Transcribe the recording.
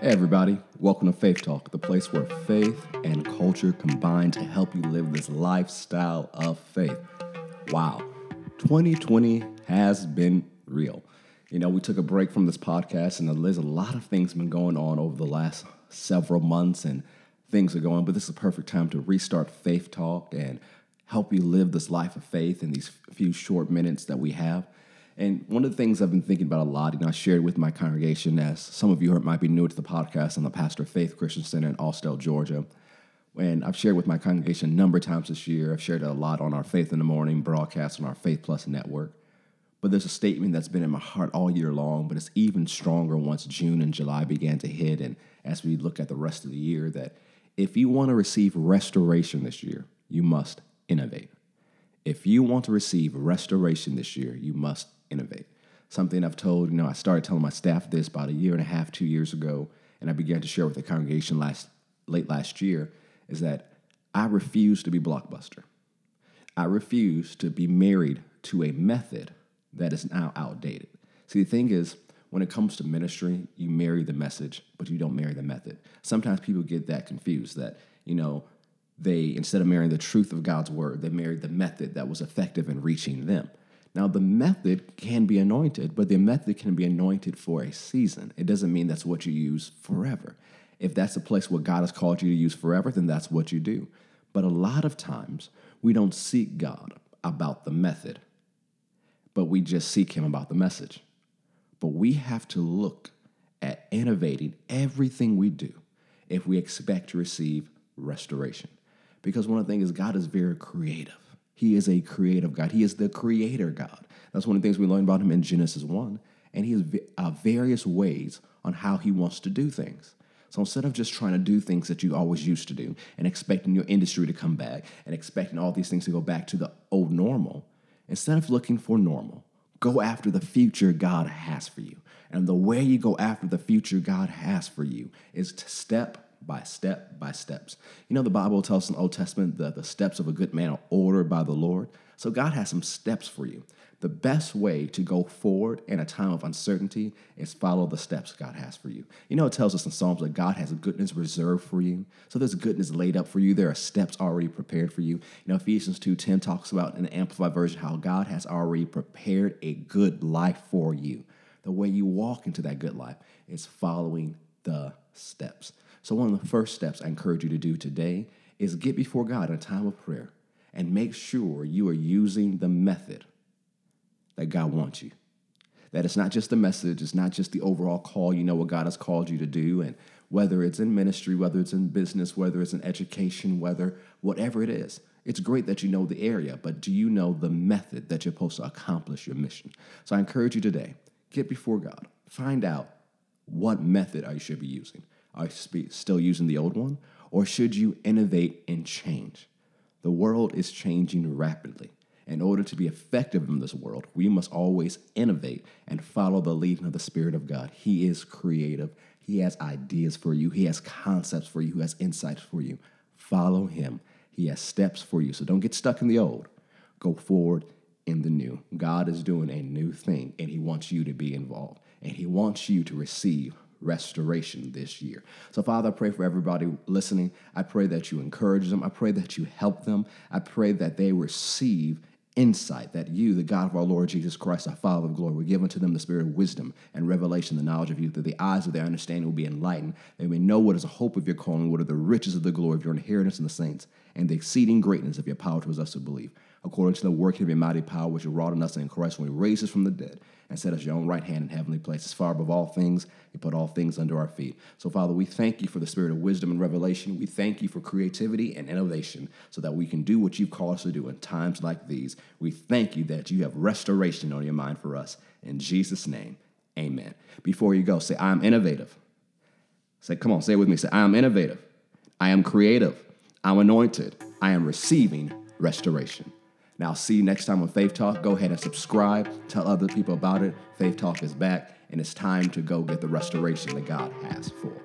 Hey, everybody. Welcome to Faith Talk, the place where faith and culture combine to help you live this lifestyle of faith. Wow, 2020 has been real. You know, we took a break from this podcast, and there's a lot of things been going on over the last several months, and things are going, but this is a perfect time to restart Faith Talk and help you live this life of faith in these few short minutes that we have. And one of the things I've been thinking about a lot, and I shared with my congregation, as some of you might be new to the podcast, I'm the pastor of Faith Christian Center in Austell, Georgia. And I've shared with my congregation a number of times this year. I've shared a lot on our Faith in the Morning broadcast on our Faith Plus network. But there's a statement that's been in my heart all year long, but it's even stronger once June and July began to hit. And as we look at the rest of the year, that if you want to receive restoration this year, you must innovate. If you want to receive restoration this year, you must innovate. Something I've told, you know, I started telling my staff this about a year and a half, two years ago, and I began to share with the congregation last late last year, is that I refuse to be blockbuster. I refuse to be married to a method that is now outdated. See, the thing is, when it comes to ministry, you marry the message, but you don't marry the method. Sometimes people get that confused that, you know, they, instead of marrying the truth of God's word, they married the method that was effective in reaching them. Now, the method can be anointed, but the method can be anointed for a season. It doesn't mean that's what you use forever. If that's the place where God has called you to use forever, then that's what you do. But a lot of times, we don't seek God about the method, but we just seek Him about the message. But we have to look at innovating everything we do if we expect to receive restoration. Because one of the things is, God is very creative. He is a creative God. He is the creator God. That's one of the things we learn about him in Genesis 1. And he has uh, various ways on how he wants to do things. So instead of just trying to do things that you always used to do and expecting your industry to come back and expecting all these things to go back to the old normal, instead of looking for normal, go after the future God has for you. And the way you go after the future God has for you is to step by step by steps. You know, the Bible tells in the Old Testament that the steps of a good man are ordered by the Lord. So God has some steps for you. The best way to go forward in a time of uncertainty is follow the steps God has for you. You know, it tells us in Psalms that God has goodness reserved for you. So there's goodness laid up for you. There are steps already prepared for you. You know, Ephesians 2.10 talks about in the Amplified Version how God has already prepared a good life for you. The way you walk into that good life is following the steps. So, one of the first steps I encourage you to do today is get before God in a time of prayer and make sure you are using the method that God wants you. That it's not just the message, it's not just the overall call, you know what God has called you to do. And whether it's in ministry, whether it's in business, whether it's in education, whether whatever it is, it's great that you know the area, but do you know the method that you're supposed to accomplish your mission? So I encourage you today, get before God, find out what method I should be using. Are you still using the old one? Or should you innovate and change? The world is changing rapidly. In order to be effective in this world, we must always innovate and follow the leading of the Spirit of God. He is creative. He has ideas for you. He has concepts for you. He has insights for you. Follow Him. He has steps for you. So don't get stuck in the old. Go forward in the new. God is doing a new thing, and He wants you to be involved, and He wants you to receive restoration this year. So, Father, I pray for everybody listening. I pray that you encourage them. I pray that you help them. I pray that they receive insight that you, the God of our Lord Jesus Christ, our Father of glory, will give unto them the spirit of wisdom and revelation, the knowledge of you, that the eyes of their understanding will be enlightened. They may know what is the hope of your calling, what are the riches of the glory of your inheritance in the saints, and the exceeding greatness of your power towards us to believe according to the working of your mighty power, which you wrought in us in Christ when he raised us from the dead and set us your own right hand in heavenly places, far above all things. You put all things under our feet. So, Father, we thank you for the spirit of wisdom and revelation. We thank you for creativity and innovation so that we can do what you've called us to do in times like these. We thank you that you have restoration on your mind for us. In Jesus' name, amen. Before you go, say, I'm innovative. Say, come on, say it with me. Say, I am innovative. I am creative. I'm anointed. I am receiving restoration. Now, see you next time on Faith Talk. Go ahead and subscribe. Tell other people about it. Faith Talk is back, and it's time to go get the restoration that God has for.